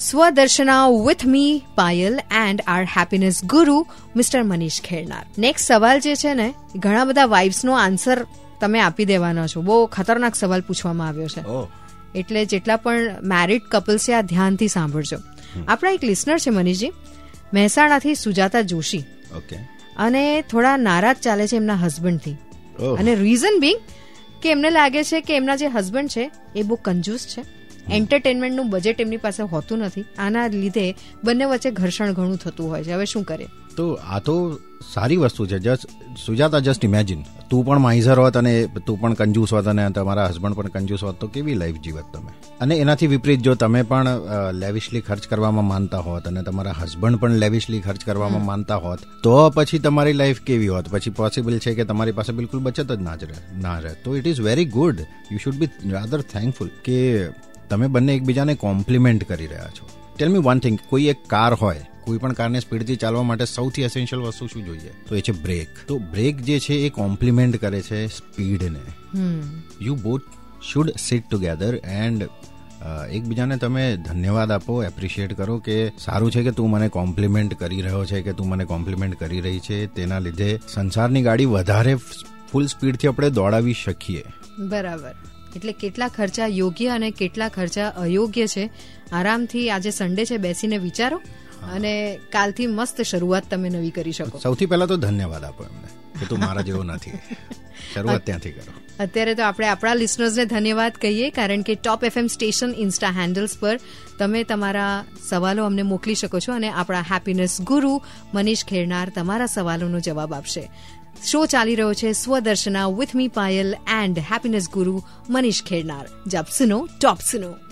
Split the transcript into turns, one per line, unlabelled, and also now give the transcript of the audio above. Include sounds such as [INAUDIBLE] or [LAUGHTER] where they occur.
Swadarshana with me Payal and our happiness guru mister Manish Khairnar next સવાલ જે છે ને ઘણા બધા વાઇફ્સનો આન્સર તમે આપી દેવાનો છો. બહુ ખતરનાક સવાલ પૂછવામાં આવ્યો છે. એટલે જેટલા પણ મેરિડ કપલ્સ છે આ ધ્યાનથી સાંભળજો. આપણા એક લિસનર છે મનીષજી. મહેસાણાથી સુજાતા જોશી.
ઓકે
અને થોડા નારાજ ચાલે છે એમના હસબન્ડથી અને રીઝન બિંગ કે એમને લાગે છે કે એમના જે હસબન્ડ છે એ બહુ કંજૂસ છે. એન્ટરટેનમેન્ટનું બજેટ એમની પાસે હોતું નથી. આના લીધે બંને વચ્ચે ઘર્ષણ ઘણું થતું હોય છે. હવે શું કરે?
તો આ તો સારી વસ્તુ છે. Just Sujata just imagine. તું પણ માઇઝર હોત અને તું પણ કંજૂસ હોત અને તમારા હસબન્ડ પણ કંજૂસ હોત તો કેવી લાઈફ જીવત તમે? અને એનાથી વિપરીત જો તમે પણ લેવિશલી ખર્ચ કરવામાં માનતા હોત અને તમારા હસબન્ડ પણ લેવિશલી ખર્ચ કરવામાં માનતા હોત તો પછી તમારી લાઈફ કેવી હોત? પછી પોસિબલ છે કે તમારી પાસે બિલકુલ બચત જ ના જ રહે ના રહે. તો it is very good you should be rather thankful કે તમે બંને એકબીજાને કોમ્પ્લિમેન્ટ કરી રહ્યા છો. ટેલ મી વન થિંગ કોઈ એક કાર હોય કોઈ પણ કારને સ્પીડથી ચાલવા માટે સૌથી એસેન્શિયલ વસ્તુ શું જોઈએ? તો એ છે બ્રેક તો બ્રેક જે છે એ કોમ્પ્લિમેન્ટ કરે છે સ્પીડને. You both should sit together and એકબીજાને તમે ધન્યવાદ આપો એપ્રિશિએટ કરો કે સારું છે કે તું મને કોમ્પ્લિમેન્ટ કરી રહ્યો છે કે તું મને કોમ્પ્લિમેન્ટ કરી રહી છે. તેના લીધે સંસારની ગાડી વધારે ફૂલ સ્પીડથી આપણે દોડાવી શકીએ.
બરાબર. એટલે કેટલા ખર્ચા યોગ્ય અને કેટલા ખર્ચા અયોગ્ય છે. આરામથી આજે સન્ડે છે બેસીને વિચારો અને કાલથી મસ્ત શરૂઆત તમે નવી કરી શકો.
સૌથી પહેલા તો ધન્યવાદ આપો એમને કે તું મારા જેવો નથી. [LAUGHS] શરૂઆત ત્યાંથી કરો.
અત્યારે તો આપણે આપણા લિસનર્સને ધન્યવાદ કહીએ કારણ કે top FM station insta handles પર તમે તમારા સવાલો અમને મોકલી શકો છો અને આપણા હેપીનેસ ગુરુ મનીષ ખેરનાર તમારા સવાલોનો જવાબ આપશે. શો ચાલી રહ્યો છે Swadarshana with me Payal and happiness guru Manish Khednar જબ સુનો, ટોપ સુનો.